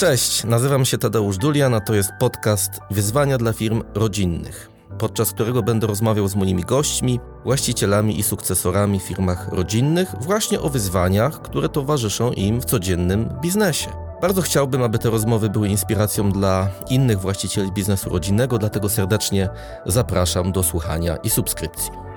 Cześć, nazywam się Tadeusz Dulian, a to jest podcast Wyzwania dla firm rodzinnych, podczas którego będę rozmawiał z moimi gośćmi, właścicielami i sukcesorami w firmach rodzinnych właśnie o wyzwaniach, które towarzyszą im w codziennym biznesie. Bardzo chciałbym, aby te rozmowy były inspiracją dla innych właścicieli biznesu rodzinnego, dlatego serdecznie zapraszam do słuchania i subskrypcji.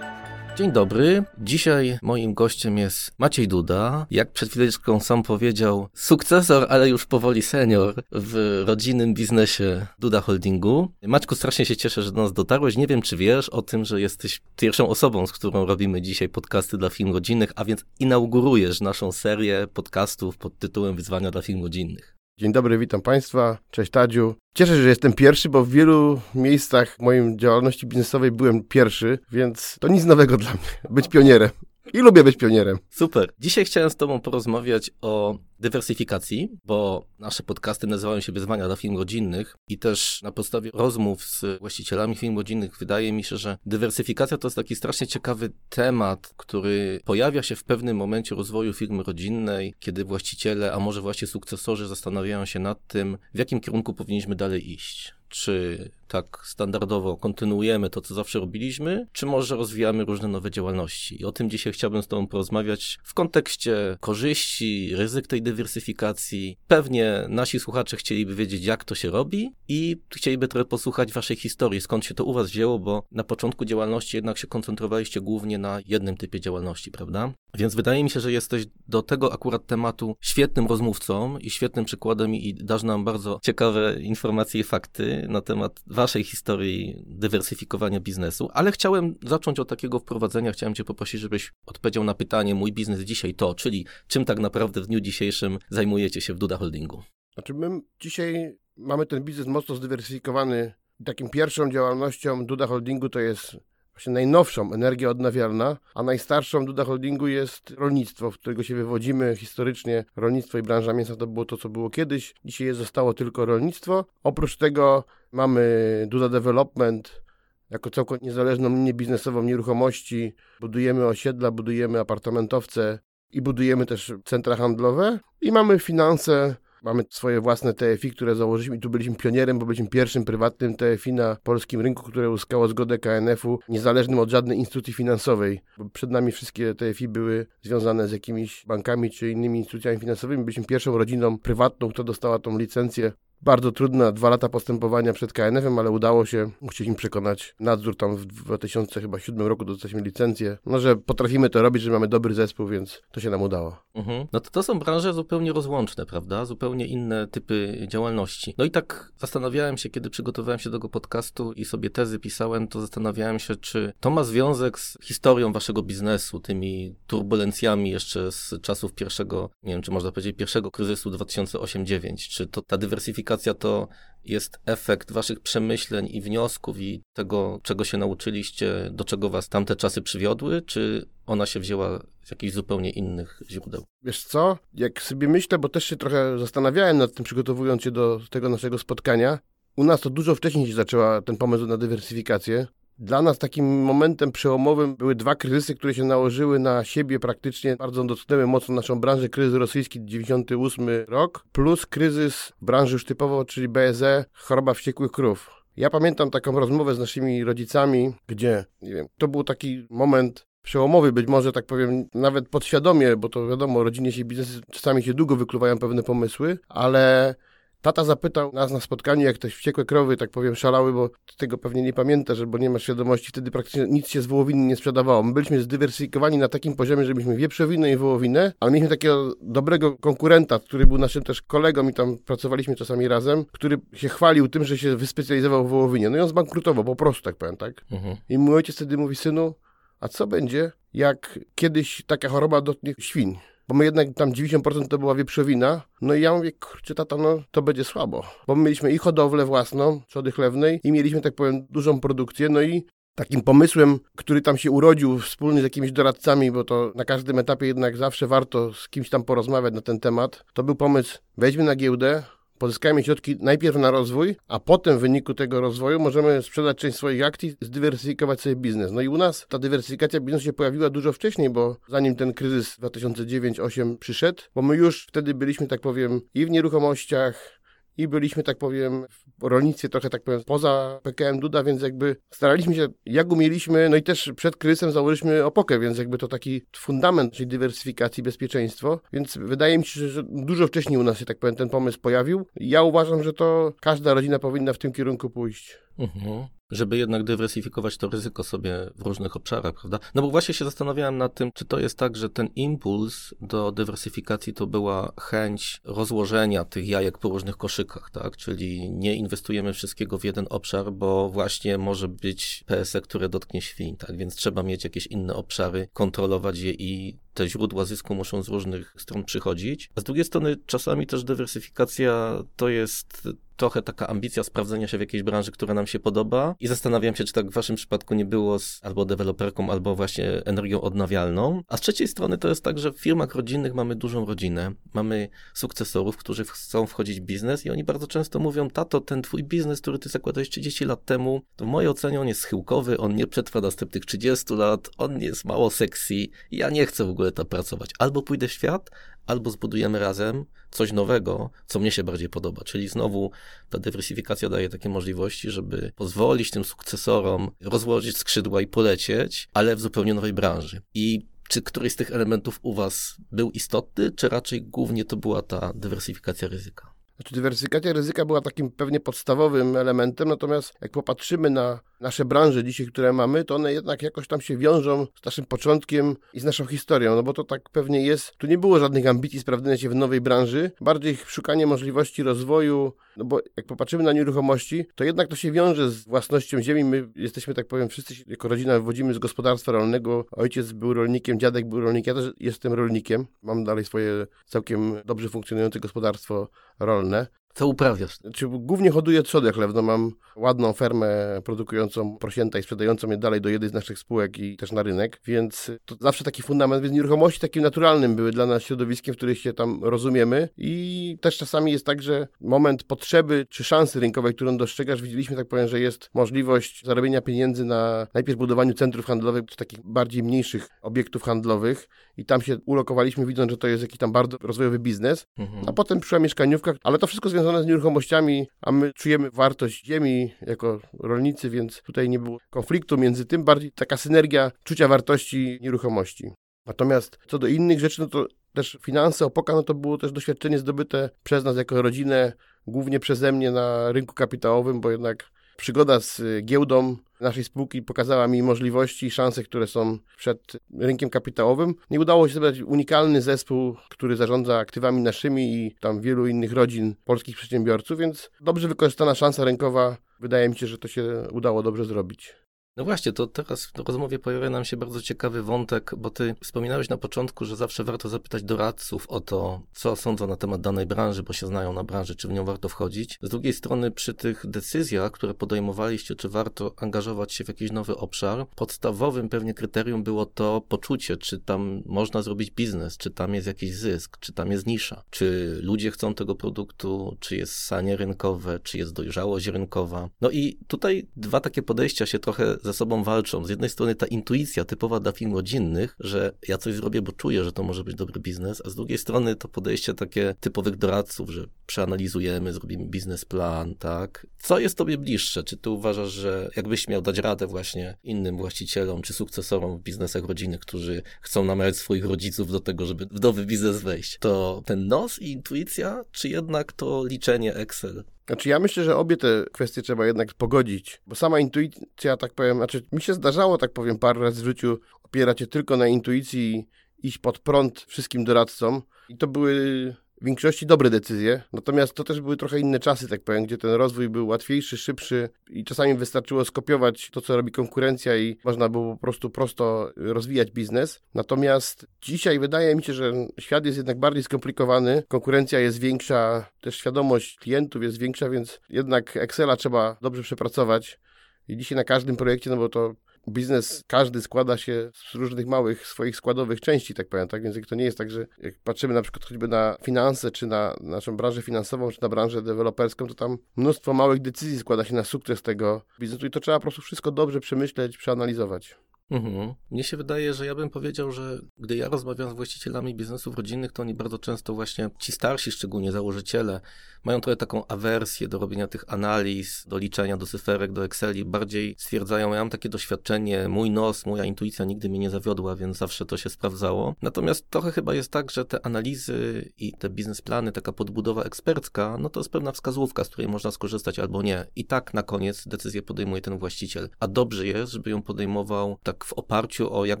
Dzień dobry. Dzisiaj moim gościem jest Maciej Duda. Jak przed chwileczką sam powiedział, sukcesor, ale już powoli senior w rodzinnym biznesie Duda Holdingu. Maćku, strasznie się cieszę, że do nas dotarłeś. Nie wiem, czy wiesz o tym, że jesteś pierwszą osobą, z którą robimy dzisiaj podcasty dla firm rodzinnych, a więc inaugurujesz naszą serię podcastów pod tytułem Wyzwania dla firm rodzinnych. Dzień dobry, witam Państwa. Cześć Tadziu. Cieszę się, że jestem pierwszy, bo w wielu miejscach mojej działalności biznesowej byłem pierwszy, więc to nic nowego dla mnie. Być pionierem. I lubię być pionierem. Super. Dzisiaj chciałem z Tobą porozmawiać o dywersyfikacji, bo nasze podcasty nazywają się Wyzwania dla firm rodzinnych i też na podstawie rozmów z właścicielami firm rodzinnych wydaje mi się, że dywersyfikacja to jest taki strasznie ciekawy temat, który pojawia się w pewnym momencie rozwoju firmy rodzinnej, kiedy właściciele, a może właśnie sukcesorzy zastanawiają się nad tym, w jakim kierunku powinniśmy dalej iść. Czy tak standardowo kontynuujemy to, co zawsze robiliśmy, czy może rozwijamy różne nowe działalności. I o tym dzisiaj chciałbym z Tobą porozmawiać w kontekście korzyści, ryzyk tej dywersyfikacji. Pewnie nasi słuchacze chcieliby wiedzieć, jak to się robi i chcieliby trochę posłuchać Waszej historii, skąd się to u Was wzięło, bo na początku działalności jednak się koncentrowaliście głównie na jednym typie działalności, prawda? Więc wydaje mi się, że jesteś do tego akurat tematu świetnym rozmówcą i świetnym przykładem i dasz nam bardzo ciekawe informacje i fakty na temat waszej historii dywersyfikowania biznesu, ale chciałem zacząć od takiego wprowadzenia. Chciałem cię poprosić, żebyś odpowiedział na pytanie mój biznes dzisiaj to, czyli czym tak naprawdę w dniu dzisiejszym zajmujecie się w Duda Holdingu? Znaczy my dzisiaj mamy ten biznes mocno zdywersyfikowany. Takim pierwszą działalnością Duda Holdingu to jest właśnie najnowszą energia odnawialna, a najstarszą Duda Holdingu jest rolnictwo, w którego się wywodzimy historycznie. Rolnictwo i branża mięsa to było to, co było kiedyś. Dzisiaj zostało tylko rolnictwo. Oprócz tego mamy Duda Development, jako całkowicie niezależną linię biznesową nieruchomości. Budujemy osiedla, budujemy apartamentowce i budujemy też centra handlowe. I mamy finanse Mamy swoje własne TFI, które założyliśmy i tu byliśmy pionierem, bo byliśmy pierwszym prywatnym TFI na polskim rynku, które uzyskało zgodę KNF-u, niezależnym od żadnej instytucji finansowej. Bo przed nami wszystkie TFI były związane z jakimiś bankami czy innymi instytucjami finansowymi. Byliśmy pierwszą rodziną prywatną, która dostała tą licencję bardzo trudne dwa lata postępowania przed KNF-em, ale udało się. Musieliśmy przekonać nadzór tam w 2007 roku, dostaliśmy licencję. No, że potrafimy to robić, że mamy dobry zespół, więc to się nam udało. Mhm. No to to są branże zupełnie rozłączne, prawda? Zupełnie inne typy działalności. No i tak zastanawiałem się, kiedy przygotowałem się do tego podcastu i sobie tezy pisałem, to zastanawiałem się, czy to ma związek z historią waszego biznesu, tymi turbulencjami jeszcze z czasów pierwszego, nie wiem, czy można powiedzieć, pierwszego kryzysu 2008-2009. Czy to ta dywersyfikacja Komunikacja to jest efekt waszych przemyśleń i wniosków i tego, czego się nauczyliście, do czego was tamte czasy przywiodły, czy ona się wzięła z jakichś zupełnie innych źródeł? Wiesz co, jak sobie myślę, bo też się trochę zastanawiałem nad tym, przygotowując się do tego naszego spotkania, u nas to dużo wcześniej się zaczęła ten pomysł na dywersyfikację. Dla nas takim momentem przełomowym były dwa kryzysy, które się nałożyły na siebie praktycznie, bardzo dotknęły mocno naszą branżę. Kryzys rosyjski 98 rok, plus kryzys branży już typowo, czyli BSE, choroba wściekłych krów. Ja pamiętam taką rozmowę z naszymi rodzicami, gdzie, nie wiem, to był taki moment przełomowy, być może tak powiem, nawet podświadomie, bo to wiadomo, rodzinie się biznesy czasami się długo wykluwają pewne pomysły, ale Tata zapytał nas na spotkaniu, jak te wściekłe krowy, tak powiem, szalały, bo tego pewnie nie pamiętasz, bo nie masz świadomości, wtedy praktycznie nic się z wołowiny nie sprzedawało. My byliśmy zdywersyfikowani na takim poziomie, że byliśmy wieprzowinę i wołowinę, ale mieliśmy takiego dobrego konkurenta, który był naszym też kolegą i tam pracowaliśmy czasami razem, który się chwalił tym, że się wyspecjalizował w wołowinie. No i on zbankrutował, po prostu tak powiem, tak? Mhm. I mój ojciec wtedy mówi, synu, a co będzie, jak kiedyś taka choroba dotknie świń? Bo my jednak tam 90% to była wieprzowina. No i ja mówię, kurczę tata, no to będzie słabo. Bo my mieliśmy i hodowlę własną, trzody chlewnej i mieliśmy, tak powiem, dużą produkcję, no i takim pomysłem, który tam się urodził wspólnie z jakimiś doradcami, bo to na każdym etapie jednak zawsze warto z kimś tam porozmawiać na ten temat, to był pomysł, wejdźmy na giełdę, pozyskajmy środki najpierw na rozwój, a potem w wyniku tego rozwoju możemy sprzedać część swoich akcji, zdywersyfikować sobie biznes. No i u nas ta dywersyfikacja biznesu się pojawiła dużo wcześniej, bo zanim ten kryzys 2009-2008 przyszedł, bo my już wtedy byliśmy, tak powiem, i w nieruchomościach, i byliśmy, tak powiem, w rolnictwie trochę, tak powiem, poza PKM Duda, więc jakby staraliśmy się, jak umieliśmy, no i też przed kryzysem założyliśmy opokę, więc jakby to taki fundament, czyli dywersyfikacji, bezpieczeństwo, więc wydaje mi się, że dużo wcześniej u nas się, tak powiem, ten pomysł pojawił. Ja uważam, że to każda rodzina powinna w tym kierunku pójść. Mhm żeby jednak dywersyfikować to ryzyko sobie w różnych obszarach, prawda? No bo właśnie się zastanawiałem nad tym, czy to jest tak, że ten impuls do dywersyfikacji to była chęć rozłożenia tych jajek po różnych koszykach, tak? Czyli nie inwestujemy wszystkiego w jeden obszar, bo właśnie może być PSE, które dotknie świń, tak? Więc trzeba mieć jakieś inne obszary, kontrolować je i te źródła zysku muszą z różnych stron przychodzić. A z drugiej strony czasami też dywersyfikacja to jest trochę taka ambicja sprawdzenia się w jakiejś branży, która nam się podoba i zastanawiam się, czy tak w waszym przypadku nie było z albo deweloperką, albo właśnie energią odnawialną. A z trzeciej strony to jest tak, że w firmach rodzinnych mamy dużą rodzinę, mamy sukcesorów, którzy chcą wchodzić w biznes i oni bardzo często mówią, tato, ten twój biznes, który ty zakładałeś 30 lat temu, to w mojej ocenie on jest schyłkowy, on nie przetrwa następnych 30 lat, on jest mało sexy, ja nie chcę w ogóle tam pracować. Albo pójdę w świat, albo zbudujemy razem coś nowego, co mnie się bardziej podoba. Czyli znowu ta dywersyfikacja daje takie możliwości, żeby pozwolić tym sukcesorom rozłożyć skrzydła i polecieć, ale w zupełnie nowej branży. I czy któryś z tych elementów u Was był istotny, czy raczej głównie to była ta dywersyfikacja ryzyka? Znaczy, dywersyfikacja ryzyka była takim pewnie podstawowym elementem, natomiast jak popatrzymy na nasze branże dzisiaj, które mamy, to one jednak jakoś tam się wiążą z naszym początkiem i z naszą historią, no bo to tak pewnie jest. Tu nie było żadnych ambicji sprawdzenia się w nowej branży, bardziej szukanie możliwości rozwoju, no bo jak popatrzymy na nieruchomości, to jednak to się wiąże z własnością ziemi. My jesteśmy, tak powiem, wszyscy jako rodzina wywodzimy z gospodarstwa rolnego. Ojciec był rolnikiem, dziadek był rolnikiem, ja też jestem rolnikiem. Mam dalej swoje całkiem dobrze funkcjonujące gospodarstwo rolne. Co uprawiasz? Znaczy, głównie hoduję trzody chlewną. Mam ładną fermę produkującą prosięta i sprzedającą je dalej do jednej z naszych spółek i też na rynek, więc to zawsze taki fundament, więc nieruchomości takim naturalnym były dla nas środowiskiem, w którym się tam rozumiemy i też czasami jest tak, że moment potrzeby czy szansy rynkowej, którą dostrzegasz, widzieliśmy, tak powiem, że jest możliwość zarobienia pieniędzy na najpierw budowaniu centrów handlowych, czy takich bardziej mniejszych obiektów handlowych i tam się ulokowaliśmy, widząc, że to jest jakiś tam bardzo rozwojowy biznes, mhm. a potem przyszła mieszkaniówka, ale to wszystko związane z nieruchomościami, a my czujemy wartość ziemi jako rolnicy, więc tutaj nie było konfliktu między tym, bardziej taka synergia czucia wartości nieruchomości. Natomiast co do innych rzeczy, no to też finanse, opoka, no to było też doświadczenie zdobyte przez nas jako rodzinę, głównie przeze mnie na rynku kapitałowym, bo jednak przygoda z giełdą naszej spółki pokazała mi możliwości i szanse, które są przed rynkiem kapitałowym. Nie udało się zebrać unikalny zespół, który zarządza aktywami naszymi i tam wielu innych rodzin polskich przedsiębiorców, więc dobrze wykorzystana szansa rynkowa. Wydaje mi się, że to się udało dobrze zrobić. No właśnie, to teraz w rozmowie pojawia nam się bardzo ciekawy wątek, bo ty wspominałeś na początku, że zawsze warto zapytać doradców o to, co sądzą na temat danej branży, bo się znają na branży, czy w nią warto wchodzić. Z drugiej strony, przy tych decyzjach, które podejmowaliście, czy warto angażować się w jakiś nowy obszar, podstawowym pewnie kryterium było to poczucie, czy tam można zrobić biznes, czy tam jest jakiś zysk, czy tam jest nisza, czy ludzie chcą tego produktu, czy jest sanie rynkowe, czy jest dojrzałość rynkowa. No i tutaj dwa takie podejścia się trochę ze sobą walczą. Z jednej strony ta intuicja typowa dla firm rodzinnych, że ja coś zrobię, bo czuję, że to może być dobry biznes, a z drugiej strony to podejście takie typowych doradców, że przeanalizujemy, zrobimy biznesplan, tak? Co jest tobie bliższe? Czy ty uważasz, że jakbyś miał dać radę właśnie innym właścicielom czy sukcesorom w biznesach rodzinnych, którzy chcą namawiać swoich rodziców do tego, żeby w nowy biznes wejść, to ten nos i intuicja, czy jednak to liczenie Excel? Znaczy ja myślę, że obie te kwestie trzeba jednak pogodzić, bo sama intuicja, tak powiem, znaczy mi się zdarzało, tak powiem, parę razy w życiu opierać się tylko na intuicji iść pod prąd wszystkim doradcom i to były w większości dobre decyzje, natomiast to też były trochę inne czasy, tak powiem, gdzie ten rozwój był łatwiejszy, szybszy i czasami wystarczyło skopiować to, co robi konkurencja i można było po prostu prosto rozwijać biznes. Natomiast dzisiaj wydaje mi się, że świat jest jednak bardziej skomplikowany, konkurencja jest większa, też świadomość klientów jest większa, więc jednak Excela trzeba dobrze przepracować. I dzisiaj na każdym projekcie, no bo to biznes każdy składa się z różnych małych swoich składowych części, tak powiem, tak? Więc to nie jest tak, że jak patrzymy na przykład choćby na finanse, czy na naszą branżę finansową, czy na branżę deweloperską, to tam mnóstwo małych decyzji składa się na sukces tego biznesu i to trzeba po prostu wszystko dobrze przemyśleć, przeanalizować. Mhm. Mnie się wydaje, że ja bym powiedział, że gdy ja rozmawiam z właścicielami biznesów rodzinnych, to oni bardzo często właśnie, ci starsi szczególnie założyciele, mają trochę taką awersję do robienia tych analiz, do liczenia, do cyferek, do Exceli. Bardziej stwierdzają, ja mam takie doświadczenie, mój nos, moja intuicja nigdy mnie nie zawiodła, więc zawsze to się sprawdzało. Natomiast trochę chyba jest tak, że te analizy i te biznesplany, taka podbudowa ekspercka, no to jest pewna wskazówka, z której można skorzystać albo nie. I tak na koniec decyzję podejmuje ten właściciel. A dobrze jest, żeby ją podejmował tak w oparciu o jak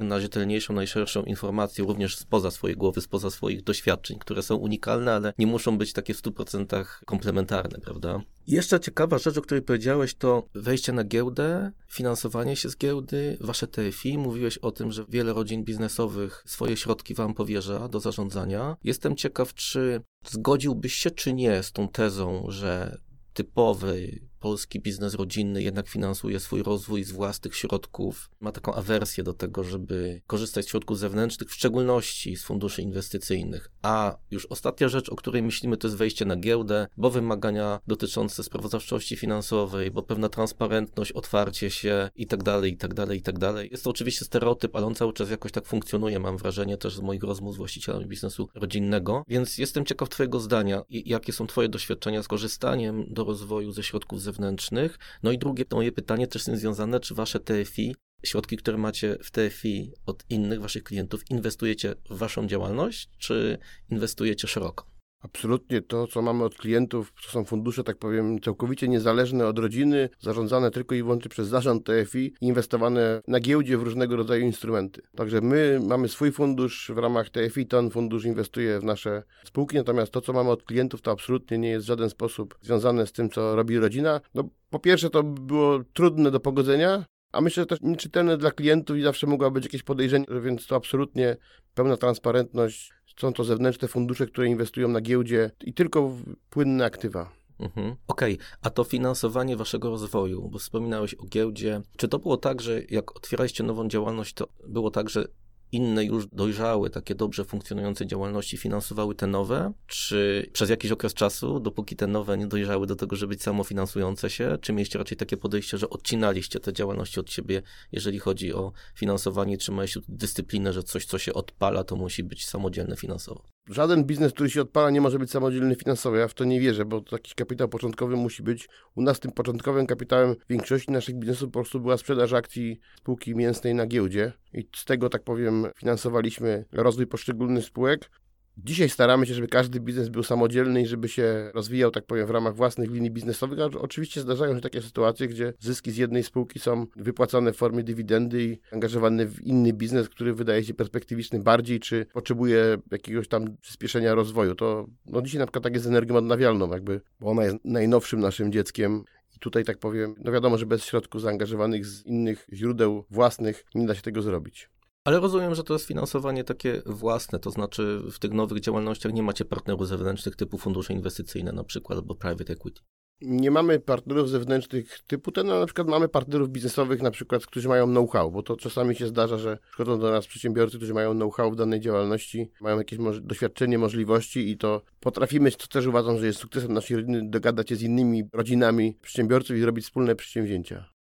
najrzetelniejszą, najszerszą informację, również spoza swojej głowy, spoza swoich doświadczeń, które są unikalne, ale nie muszą być takie w 100% komplementarne, prawda? Jeszcze ciekawa rzecz, o której powiedziałeś, to wejście na giełdę, finansowanie się z giełdy, wasze TFI. Mówiłeś o tym, że wiele rodzin biznesowych swoje środki wam powierza do zarządzania. Jestem ciekaw, czy zgodziłbyś się, czy nie z tą tezą, że typowy polski biznes rodzinny jednak finansuje swój rozwój z własnych środków, ma taką awersję do tego, żeby korzystać z środków zewnętrznych, w szczególności z funduszy inwestycyjnych. A już ostatnia rzecz, o której myślimy, to jest wejście na giełdę, bo wymagania dotyczące sprawozdawczości finansowej, bo pewna transparentność, otwarcie się i tak dalej, i tak dalej, i tak dalej. Jest to oczywiście stereotyp, ale on cały czas jakoś tak funkcjonuje, mam wrażenie też z moich rozmów z właścicielami biznesu rodzinnego, więc jestem ciekaw Twojego zdania, jakie są Twoje doświadczenia z korzystaniem do rozwoju ze środków zewnętrznych zewnętrznych. No i drugie moje pytanie też jest związane, czy wasze TFI, środki, które macie w TFI od innych waszych klientów, inwestujecie w waszą działalność, czy inwestujecie szeroko? Absolutnie to, co mamy od klientów, to są fundusze, tak powiem, całkowicie niezależne od rodziny, zarządzane tylko i wyłącznie przez zarząd TFI, inwestowane na giełdzie w różnego rodzaju instrumenty. Także my mamy swój fundusz w ramach TFI, ten fundusz inwestuje w nasze spółki, natomiast to, co mamy od klientów, to absolutnie nie jest w żaden sposób związane z tym, co robi rodzina. No, po pierwsze, to było trudne do pogodzenia, a myślę, że też nieczytelne dla klientów i zawsze mogła być jakieś podejrzenie, więc to absolutnie pełna transparentność są to zewnętrzne fundusze, które inwestują na giełdzie i tylko w płynne aktywa. Mhm. Okej, okay. a to finansowanie waszego rozwoju, bo wspominałeś o giełdzie. Czy to było tak, że jak otwieraliście nową działalność, to było tak, że inne już dojrzałe, takie dobrze funkcjonujące działalności finansowały te nowe? Czy przez jakiś okres czasu, dopóki te nowe nie dojrzały do tego, żeby być samofinansujące się? Czy mieliście raczej takie podejście, że odcinaliście te działalności od siebie, jeżeli chodzi o finansowanie, trzymaliście dyscyplinę, że coś, co się odpala, to musi być samodzielne finansowo? Żaden biznes, który się odpala, nie może być samodzielny finansowo. Ja w to nie wierzę, bo taki kapitał początkowy musi być. U nas tym początkowym kapitałem większości naszych biznesów po prostu była sprzedaż akcji spółki mięsnej na giełdzie i z tego, tak powiem, finansowaliśmy rozwój poszczególnych spółek. Dzisiaj staramy się, żeby każdy biznes był samodzielny i żeby się rozwijał, tak powiem, w ramach własnych linii biznesowych. A oczywiście zdarzają się takie sytuacje, gdzie zyski z jednej spółki są wypłacane w formie dywidendy i angażowane w inny biznes, który wydaje się perspektywiczny bardziej, czy potrzebuje jakiegoś tam przyspieszenia rozwoju. To no dzisiaj na przykład tak jest z energią odnawialną, jakby, bo ona jest najnowszym naszym dzieckiem tutaj, tak powiem, no wiadomo, że bez środków zaangażowanych z innych źródeł własnych nie da się tego zrobić. Ale rozumiem, że to jest finansowanie takie własne, to znaczy w tych nowych działalnościach nie macie partnerów zewnętrznych typu fundusze inwestycyjne na przykład albo private equity. Nie mamy partnerów zewnętrznych typu ten, ale na przykład mamy partnerów biznesowych, na przykład, którzy mają know-how, bo to czasami się zdarza, że przychodzą do nas przedsiębiorcy, którzy mają know-how w danej działalności, mają jakieś moż doświadczenie, możliwości i to potrafimy, to też uważam, że jest sukcesem naszej rodziny, dogadać się z innymi rodzinami przedsiębiorców i robić wspólne przedsięwzięcia.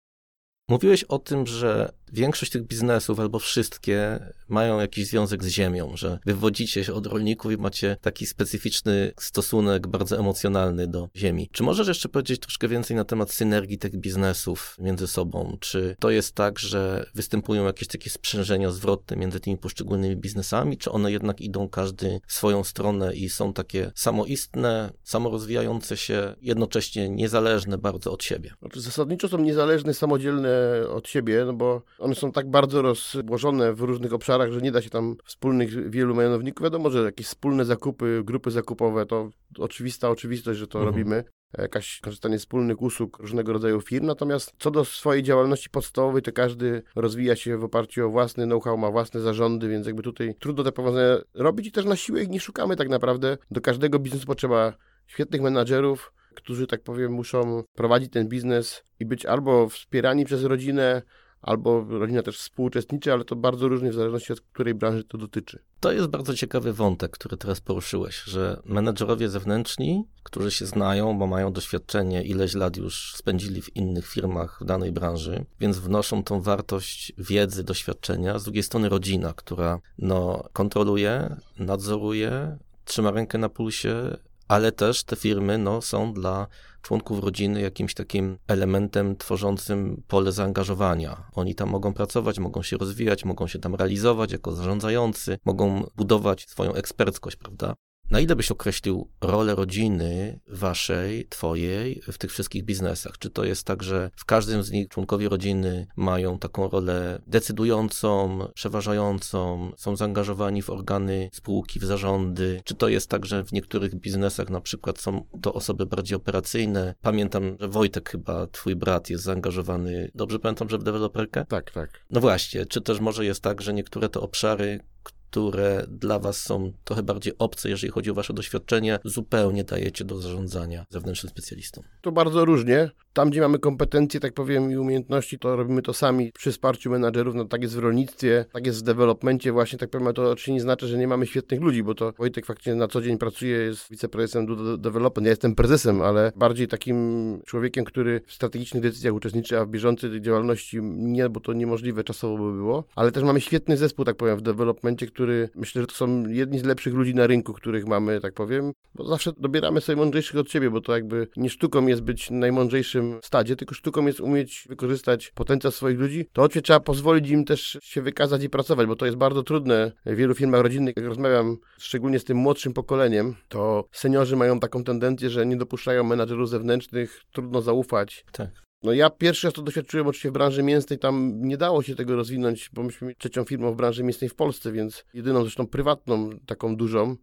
Mówiłeś o tym, że większość tych biznesów albo wszystkie mają jakiś związek z ziemią, że wywodzicie się od rolników i macie taki specyficzny stosunek bardzo emocjonalny do ziemi. Czy możesz jeszcze powiedzieć troszkę więcej na temat synergii tych biznesów między sobą? Czy to jest tak, że występują jakieś takie sprzężenia zwrotne między tymi poszczególnymi biznesami, czy one jednak idą każdy swoją stronę i są takie samoistne, samorozwijające się, jednocześnie niezależne bardzo od siebie? Znaczy zasadniczo są niezależne, samodzielne od siebie, no bo one są tak bardzo rozłożone w różnych obszarach, że nie da się tam wspólnych wielu mianowników. Wiadomo, że jakieś wspólne zakupy, grupy zakupowe to oczywista oczywistość, że to mhm. robimy jakaś korzystanie z wspólnych usług różnego rodzaju firm. Natomiast co do swojej działalności podstawowej, to każdy rozwija się w oparciu o własny know-how, ma własne zarządy, więc jakby tutaj trudno te powiązania robić i też na siłę ich nie szukamy tak naprawdę. Do każdego biznesu potrzeba świetnych menadżerów, którzy, tak powiem, muszą prowadzić ten biznes i być albo wspierani przez rodzinę, albo rodzina też współuczestniczy, ale to bardzo różnie w zależności od której branży to dotyczy. To jest bardzo ciekawy wątek, który teraz poruszyłeś, że menedżerowie zewnętrzni, którzy się znają, bo mają doświadczenie, ileś lat już spędzili w innych firmach w danej branży, więc wnoszą tą wartość wiedzy, doświadczenia. Z drugiej strony rodzina, która no, kontroluje, nadzoruje, trzyma rękę na pulsie, ale też te firmy no, są dla członków rodziny jakimś takim elementem tworzącym pole zaangażowania. Oni tam mogą pracować, mogą się rozwijać, mogą się tam realizować jako zarządzający, mogą budować swoją eksperckość, prawda? Na ile byś określił rolę rodziny waszej, twojej w tych wszystkich biznesach? Czy to jest tak, że w każdym z nich członkowie rodziny mają taką rolę decydującą, przeważającą, są zaangażowani w organy spółki, w zarządy? Czy to jest tak, że w niektórych biznesach na przykład są to osoby bardziej operacyjne? Pamiętam, że Wojtek chyba, twój brat jest zaangażowany, dobrze pamiętam, że w deweloperkę? Tak, tak. No właśnie, czy też może jest tak, że niektóre te obszary, które dla Was są trochę bardziej obce, jeżeli chodzi o Wasze doświadczenie, zupełnie dajecie do zarządzania zewnętrznym specjalistom? To bardzo różnie. Tam, gdzie mamy kompetencje, tak powiem, i umiejętności, to robimy to sami przy wsparciu menadżerów. No tak jest w rolnictwie, tak jest w developmencie właśnie, tak powiem, to oczywiście nie znaczy, że nie mamy świetnych ludzi, bo to Wojtek faktycznie na co dzień pracuje, jest wiceprezesem do development. Ja jestem prezesem, ale bardziej takim człowiekiem, który w strategicznych decyzjach uczestniczy, a w bieżącej działalności nie, bo to niemożliwe czasowo by było. Ale też mamy świetny zespół, tak powiem, w developmencie, który myślę, że to są jedni z lepszych ludzi na rynku, których mamy, tak powiem, bo zawsze dobieramy sobie mądrzejszych od siebie, bo to jakby nie sztuką jest być najmądrzejszym stadzie, tylko sztuką jest umieć wykorzystać potencjał swoich ludzi. To oczywiście trzeba pozwolić im też się wykazać i pracować, bo to jest bardzo trudne. W wielu firmach rodzinnych, jak rozmawiam szczególnie z tym młodszym pokoleniem, to seniorzy mają taką tendencję, że nie dopuszczają menadżerów zewnętrznych, trudno zaufać. Tak. No ja pierwszy raz to doświadczyłem oczywiście w branży mięsnej, tam nie dało się tego rozwinąć, bo myśmy trzecią firmą w branży mięsnej w Polsce, więc jedyną zresztą prywatną, taką dużą,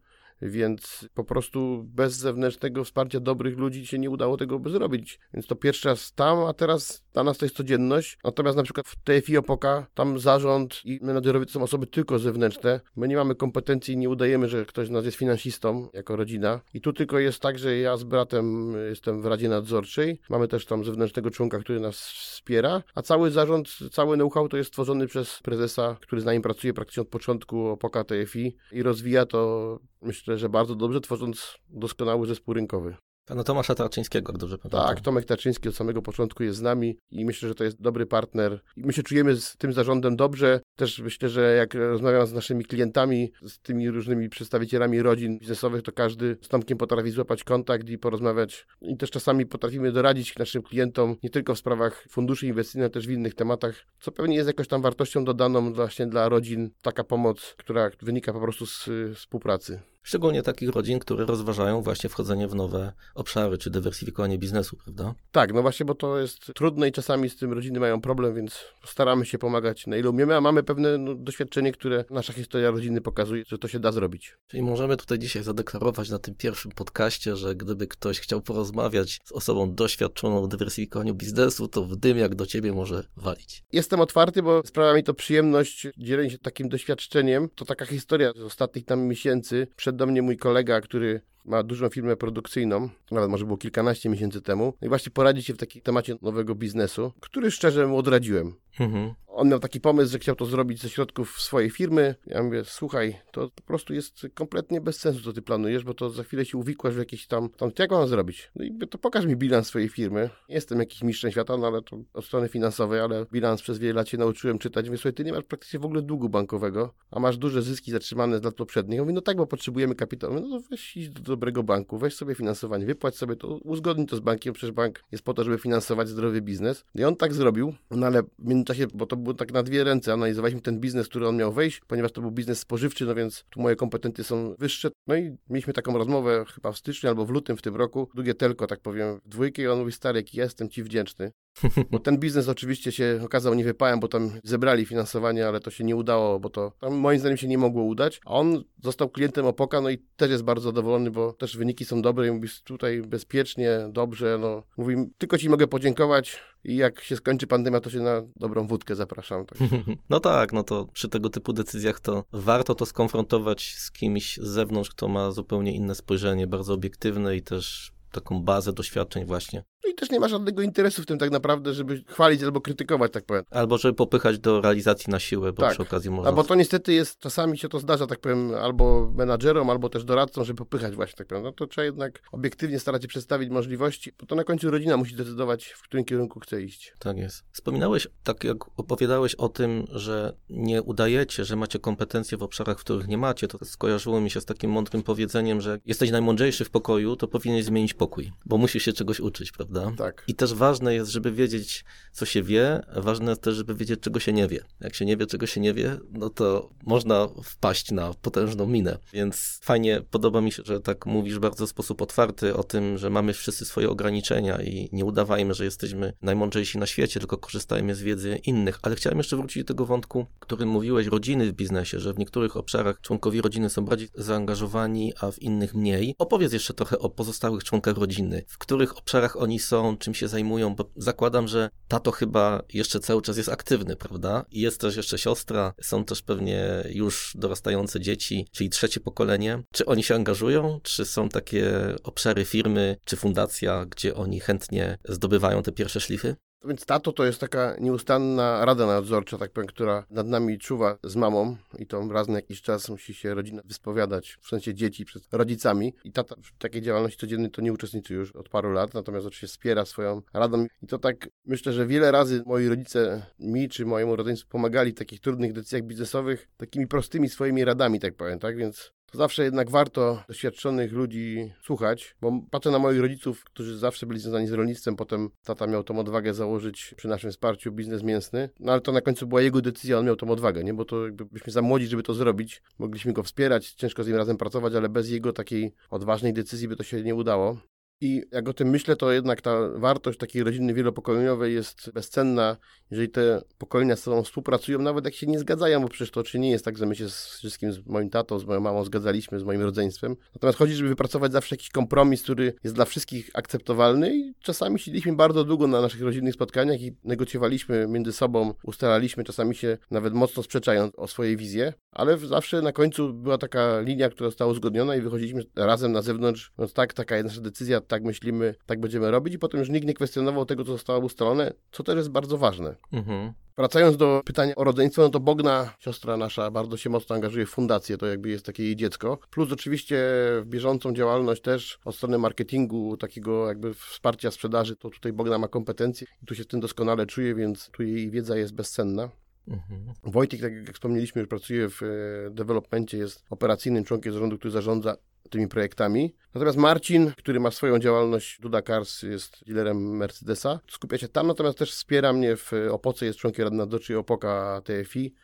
więc po prostu bez zewnętrznego wsparcia dobrych ludzi się nie udało tego zrobić. Więc to pierwszy raz tam, a teraz dla nas to jest codzienność. Natomiast na przykład w TFI Opoka, tam zarząd i menedżerowie to są osoby tylko zewnętrzne. My nie mamy kompetencji, nie udajemy, że ktoś z nas jest finansistą jako rodzina. I tu tylko jest tak, że ja z bratem jestem w Radzie Nadzorczej. Mamy też tam zewnętrznego członka, który nas wspiera, a cały zarząd, cały know-how to jest tworzony przez prezesa, który z nami pracuje praktycznie od początku Opoka TFI i rozwija to myślę, że bardzo dobrze, tworząc doskonały zespół rynkowy. Pana Tomasza Tarczyńskiego, dobrze pamiętam. Tak, Tomek Tarczyński od samego początku jest z nami i myślę, że to jest dobry partner. I my się czujemy z tym zarządem dobrze. Też myślę, że jak rozmawiam z naszymi klientami, z tymi różnymi przedstawicielami rodzin biznesowych, to każdy z Tomkiem potrafi złapać kontakt i porozmawiać. I też czasami potrafimy doradzić naszym klientom nie tylko w sprawach funduszy inwestycyjnych, ale też w innych tematach, co pewnie jest jakoś tam wartością dodaną właśnie dla rodzin. Taka pomoc, która wynika po prostu z współpracy. Szczególnie takich rodzin, które rozważają właśnie wchodzenie w nowe obszary, czy dywersyfikowanie biznesu, prawda? Tak, no właśnie, bo to jest trudne i czasami z tym rodziny mają problem, więc staramy się pomagać na ile umiemy, a mamy pewne no, doświadczenie, które nasza historia rodziny pokazuje, że to się da zrobić. Czyli możemy tutaj dzisiaj zadeklarować na tym pierwszym podcaście, że gdyby ktoś chciał porozmawiać z osobą doświadczoną w dywersyfikowaniu biznesu, to w dym jak do ciebie może walić. Jestem otwarty, bo sprawia mi to przyjemność dzielenie się takim doświadczeniem. To taka historia z ostatnich tam miesięcy. Przed do mnie mój kolega, który ma dużą firmę produkcyjną, nawet może było kilkanaście miesięcy temu, no i właśnie poradzi się w takim temacie nowego biznesu, który szczerze mu odradziłem. Mhm. On miał taki pomysł, że chciał to zrobić ze środków swojej firmy. Ja mówię, słuchaj, to po prostu jest kompletnie bez sensu, co ty planujesz, bo to za chwilę się uwikłasz w jakieś tam, tam jak mam zrobić? No i to pokaż mi bilans swojej firmy. Jestem jakiś mistrzem świata, no ale to od strony finansowej, ale bilans przez wiele lat się nauczyłem czytać. Mówię, słuchaj, ty nie masz praktycznie w ogóle długu bankowego, a masz duże zyski zatrzymane z lat poprzednich. Ja mówię, no tak, bo potrzebujemy kapitału. Mówię, no to weź idź do dobrego banku, weź sobie finansowanie, wypłać sobie to, uzgodnij to z bankiem, przecież bank jest po to, żeby finansować zdrowy biznes. No I on tak zrobił, no ale w międzyczasie, bo to było tak na dwie ręce, analizowaliśmy ten biznes, który on miał wejść, ponieważ to był biznes spożywczy, no więc tu moje kompetencje są wyższe. No i mieliśmy taką rozmowę chyba w styczniu albo w lutym w tym roku, długie telko, tak powiem, w dwójkę i on mówi, stary, jaki jestem ci wdzięczny. Bo ten biznes oczywiście się okazał nie wypałem, bo tam zebrali finansowanie, ale to się nie udało, bo to tam moim zdaniem się nie mogło udać. A on został klientem Opoka, no i też jest bardzo zadowolony, bo też wyniki są dobre i mówi tutaj bezpiecznie, dobrze, no. Mówi, tylko ci mogę podziękować i jak się skończy pandemia, to się na dobrą wódkę zapraszam. Tak. No tak, no to przy tego typu decyzjach to warto to skonfrontować z kimś z zewnątrz, kto ma zupełnie inne spojrzenie, bardzo obiektywne i też taką bazę doświadczeń właśnie No i też nie ma żadnego interesu w tym tak naprawdę, żeby chwalić albo krytykować, tak powiem. Albo żeby popychać do realizacji na siłę, bo Tak. przy okazji można... A bo to niestety jest, czasami się to zdarza, tak powiem, albo menadżerom, albo też doradcom, żeby popychać właśnie, tak powiem. No to trzeba jednak obiektywnie starać się przedstawić możliwości, bo to na końcu rodzina musi decydować, w którym kierunku chce iść. Tak jest. Wspominałeś, tak jak opowiadałeś o tym, że nie udajecie, że macie kompetencje w obszarach, w których nie macie, to skojarzyło mi się z takim mądrym powiedzeniem, że jesteś najmądrzejszy w pokoju, to powinieneś zmienić pokój, bo musisz się czegoś uczyć, prawda? Tak. I też ważne jest, żeby wiedzieć, co się wie, ważne jest też, żeby wiedzieć, czego się nie wie. Jak się nie wie, czego się nie wie, no to można wpaść na potężną minę. Więc fajnie, podoba mi się, że tak mówisz bardzo w sposób otwarty o tym, że mamy wszyscy swoje ograniczenia i nie udawajmy, że jesteśmy najmądrzejsi na świecie, tylko korzystajmy z wiedzy innych. Ale chciałem jeszcze wrócić do tego wątku, którym mówiłeś, rodziny w biznesie, że w niektórych obszarach członkowie rodziny są bardziej zaangażowani, a w innych mniej. Opowiedz jeszcze trochę o pozostałych członkach rodziny. W których obszarach są, czym się zajmują, bo zakładam, że tato chyba jeszcze cały czas jest aktywny, prawda? I jest też jeszcze siostra, są też pewnie już dorastające dzieci, czyli trzecie pokolenie. Czy oni się angażują? Czy są takie obszary firmy, czy fundacja, gdzie oni chętnie zdobywają te pierwsze szlify? Więc tato to jest taka nieustanna rada nadzorcza, tak powiem, która nad nami czuwa z mamą i to raz na jakiś czas musi się rodzina wyspowiadać, w sensie dzieci przed rodzicami. I tata w takiej działalności codziennej to nie uczestniczy już od paru lat, natomiast oczywiście wspiera swoją radą. I to tak, myślę, że wiele razy moi rodzice mi czy mojemu rodzeństwu pomagali w takich trudnych decyzjach biznesowych takimi prostymi swoimi radami, tak powiem, tak? Więc to zawsze jednak warto doświadczonych ludzi słuchać, bo patrzę na moich rodziców, którzy zawsze byli związani z rolnictwem, potem tata miał tą odwagę założyć przy naszym wsparciu biznes mięsny, no ale to na końcu była jego decyzja, on miał tą odwagę, nie? Bo to jakby byliśmy za młodzi, żeby to zrobić, mogliśmy go wspierać, ciężko z nim razem pracować, ale bez jego takiej odważnej decyzji by to się nie udało. I jak o tym myślę, to jednak ta wartość takiej rodziny wielopokoleniowej jest bezcenna, jeżeli te pokolenia z sobą współpracują, nawet jak się nie zgadzają, bo przecież to czy nie jest tak, że my się z wszystkim, z moim tatą, z moją mamą zgadzaliśmy, z moim rodzeństwem. Natomiast chodzi, żeby wypracować zawsze jakiś kompromis, który jest dla wszystkich akceptowalny i czasami siedzieliśmy bardzo długo na naszych rodzinnych spotkaniach i negocjowaliśmy między sobą, ustalaliśmy, czasami się nawet mocno sprzeczając o swoje wizje, ale zawsze na końcu była taka linia, która została uzgodniona i wychodziliśmy razem na zewnątrz, mówiąc tak, taka jest nasza decyzja, tak myślimy, tak będziemy robić i potem już nikt nie kwestionował tego, co zostało ustalone, co też jest bardzo ważne. Mhm. Wracając do pytania o rodzeństwo, no to Bogna, siostra nasza, bardzo się mocno angażuje w fundację, to jakby jest takie jej dziecko. Plus oczywiście w bieżącą działalność też od strony marketingu, takiego jakby wsparcia sprzedaży, to tutaj Bogna ma kompetencje i tu się w tym doskonale czuje, więc tu jej wiedza jest bezcenna. Mhm. Wojtek, tak jak wspomnieliśmy, już pracuje w e, developmencie, jest operacyjnym członkiem zarządu, który zarządza tymi projektami. Natomiast Marcin, który ma swoją działalność, Duda Cars, jest dealerem Mercedesa, skupia się tam, natomiast też wspiera mnie w Opoce, jest członkiem Rady Nadzorczej Opoka TFI.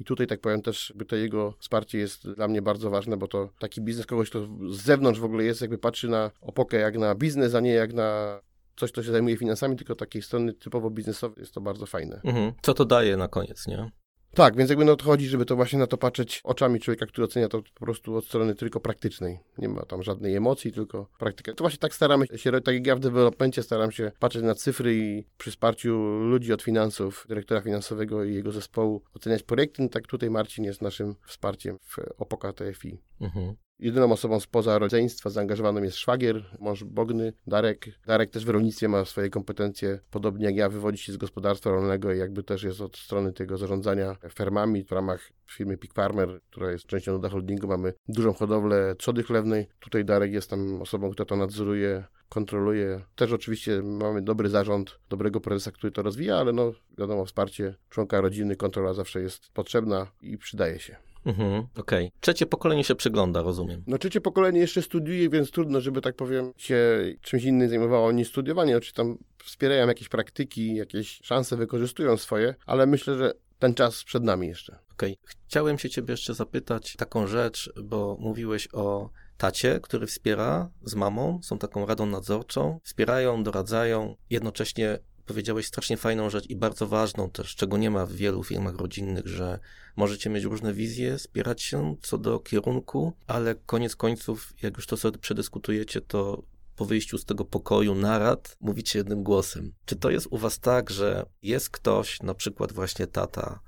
I tutaj, tak powiem, też to jego wsparcie jest dla mnie bardzo ważne, bo to taki biznes kogoś, kto z zewnątrz w ogóle jest, jakby patrzy na Opokę jak na biznes, a nie jak na coś, kto się zajmuje finansami, tylko takiej strony typowo biznesowej jest to bardzo fajne. Mhm. Co to daje na koniec, nie? Tak, więc jakby no to chodzi, żeby to właśnie na to patrzeć oczami człowieka, który ocenia to po prostu od strony tylko praktycznej. Nie ma tam żadnej emocji, tylko praktyka. To właśnie tak staramy się, tak jak ja w developmencie staram się patrzeć na cyfry i przy wsparciu ludzi od finansów, dyrektora finansowego i jego zespołu oceniać projekty, no tak tutaj Marcin jest naszym wsparciem w Opoka TFI. Mhm. Jedyną osobą spoza rodzeństwa zaangażowaną jest szwagier, mąż Bogny, Darek. Darek też w rolnictwie ma swoje kompetencje, podobnie jak ja, wywodzi się z gospodarstwa rolnego i jakby też jest od strony tego zarządzania fermami w ramach firmy Pig Farmer, która jest częścią Nuda Holdingu. Mamy dużą hodowlę trzody chlewnej. Tutaj Darek jest tam osobą, która to nadzoruje, kontroluje. Też oczywiście mamy dobry zarząd, dobrego prezesa, który to rozwija, ale no wiadomo, wsparcie członka rodziny, kontrola zawsze jest potrzebna i przydaje się. Mhm. Okej. Trzecie pokolenie się przygląda, rozumiem. No trzecie pokolenie jeszcze studiuje, więc trudno, żeby tak powiem się czymś innym zajmowało niż studiowanie. Oczywiście tam wspierają jakieś praktyki, jakieś szanse wykorzystują swoje, ale myślę, że ten czas przed nami jeszcze. Okej. Chciałem się ciebie jeszcze zapytać taką rzecz, bo mówiłeś o tacie, który wspiera z mamą, są taką radą nadzorczą, wspierają, doradzają, jednocześnie powiedziałeś strasznie fajną rzecz i bardzo ważną też, czego nie ma w wielu firmach rodzinnych, że możecie mieć różne wizje, spierać się co do kierunku, ale koniec końców, jak już to sobie przedyskutujecie, to po wyjściu z tego pokoju narad mówicie jednym głosem. Czy to jest u was tak, że jest ktoś, na przykład właśnie tata,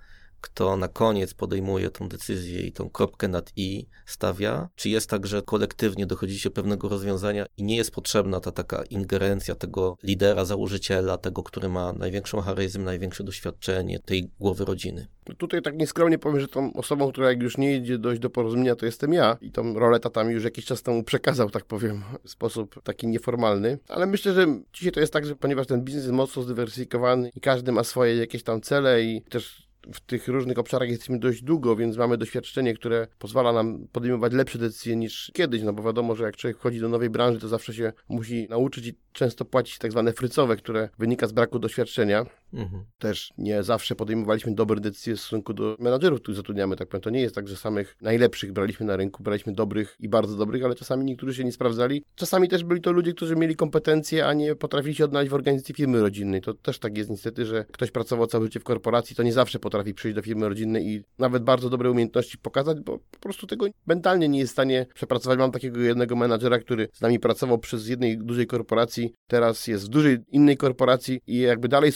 kto na koniec podejmuje tą decyzję i tą kropkę nad i stawia? Czy jest tak, że kolektywnie dochodzicie do pewnego rozwiązania i nie jest potrzebna ta taka ingerencja tego lidera, założyciela, tego, który ma największą charyzmę, największe doświadczenie tej głowy rodziny? Tutaj tak nieskromnie powiem, że tą osobą, która jak już nie idzie dojść do porozumienia, to jestem ja i tą rolę tata mi już jakiś czas temu przekazał, tak powiem, w sposób taki nieformalny. Ale myślę, że dzisiaj to jest tak, że ponieważ ten biznes jest mocno zdywersyfikowany i każdy ma swoje jakieś tam cele i też w tych różnych obszarach jesteśmy dość długo, więc mamy doświadczenie, które pozwala nam podejmować lepsze decyzje niż kiedyś, no bo wiadomo, że jak człowiek wchodzi do nowej branży, to zawsze się musi nauczyć i często płacić tak zwane frycowe, które wynika z braku doświadczenia. Mhm. Też nie zawsze podejmowaliśmy dobre decyzje w stosunku do menadżerów, których zatrudniamy. Tak powiem. To nie jest tak, że samych najlepszych braliśmy na rynku, braliśmy dobrych i bardzo dobrych, ale czasami niektórzy się nie sprawdzali. Czasami też byli to ludzie, którzy mieli kompetencje, a nie potrafili się odnaleźć w organizacji firmy rodzinnej. To też tak jest niestety, że ktoś pracował całe życie w korporacji, to nie zawsze potrafi przyjść do firmy rodzinnej i nawet bardzo dobre umiejętności pokazać, bo po prostu tego mentalnie nie jest w stanie przepracować. Mam takiego jednego menadżera, który z nami pracował przez jednej dużej korporacji, teraz jest w dużej innej korporacji i jakby dalej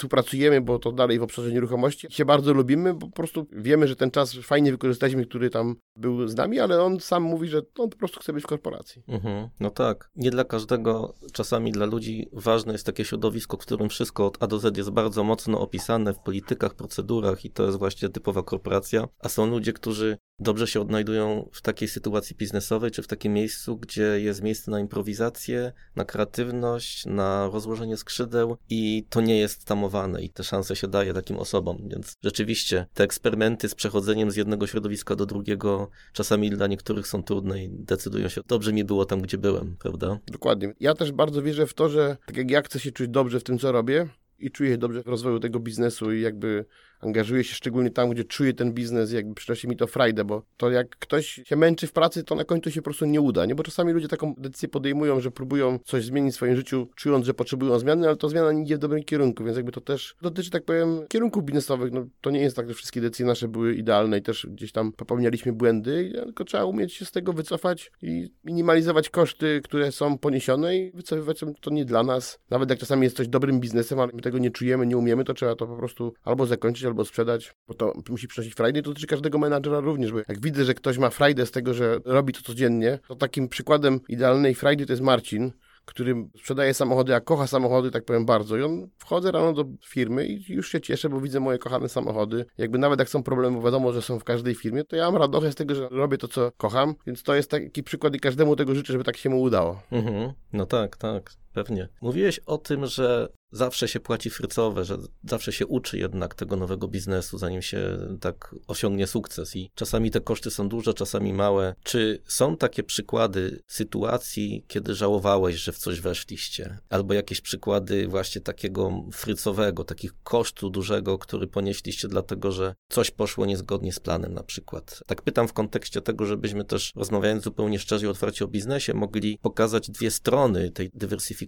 bo to dalej w obszarze nieruchomości. się bardzo lubimy, bo po prostu wiemy, że ten czas fajnie wykorzystaliśmy, który tam był z nami, ale on sam mówi, że on po prostu chce być w korporacji. Mhm. No tak. Nie dla każdego, czasami dla ludzi ważne jest takie środowisko, w którym wszystko od A do Z jest bardzo mocno opisane w politykach, procedurach i to jest właśnie typowa korporacja, a są ludzie, którzy dobrze się odnajdują w takiej sytuacji biznesowej, czy w takim miejscu, gdzie jest miejsce na improwizację, na kreatywność, na rozłożenie skrzydeł i to nie jest tamowane i te szanse się daje takim osobom. Więc rzeczywiście te eksperymenty z przechodzeniem z jednego środowiska do drugiego czasami dla niektórych są trudne i decydują się, dobrze mi było tam, gdzie byłem, prawda? Dokładnie. Ja też bardzo wierzę w to, że tak jak ja chcę się czuć dobrze w tym, co robię, i czuję się dobrze w rozwoju tego biznesu i jakby angażuję się szczególnie tam, gdzie czuję ten biznes, jakby przynosi mi to frajdę, bo to jak ktoś się męczy w pracy, to na końcu się po prostu nie uda, nie? Bo czasami ludzie taką decyzję podejmują, że próbują coś zmienić w swoim życiu, czując, że potrzebują zmiany, ale to zmiana nie idzie w dobrym kierunku, więc jakby to też dotyczy, tak powiem, kierunków biznesowych. No, to nie jest tak, że wszystkie decyzje nasze były idealne i też gdzieś tam popełnialiśmy błędy, tylko trzeba umieć się z tego wycofać i minimalizować koszty, które są poniesione i wycofywać to nie dla nas. Nawet jak czasami jest coś dobrym biznesem, ale my tego nie czujemy, nie umiemy, to trzeba to po prostu albo zakończyć, albo sprzedać, bo to musi przynosić frajdę to dotyczy każdego menadżera również, bo jak widzę, że ktoś ma frajdę z tego, że robi to codziennie, to takim przykładem idealnej frajdy to jest Marcin, który sprzedaje samochody, a kocha samochody, tak powiem bardzo. I on wchodzę rano do firmy i już się cieszę, bo widzę moje kochane samochody. Jakby nawet jak są problemy, bo wiadomo, że są w każdej firmie, to ja mam radość z tego, że robię to, co kocham. Więc to jest taki przykład i każdemu tego życzę, żeby tak się mu udało. Mhm. No tak, tak, pewnie. Mówiłeś o tym, że zawsze się płaci frycowe, że zawsze się uczy jednak tego nowego biznesu, zanim się tak osiągnie sukces. I czasami te koszty są duże, czasami małe. Czy są takie przykłady sytuacji, kiedy żałowałeś, że w coś weszliście? Albo jakieś przykłady właśnie takiego frycowego, takich kosztu dużego, który ponieśliście dlatego, że coś poszło niezgodnie z planem na przykład. Tak pytam w kontekście tego, żebyśmy też rozmawiając zupełnie szczerze i otwarcie o biznesie, mogli pokazać dwie strony tej dywersyfikacji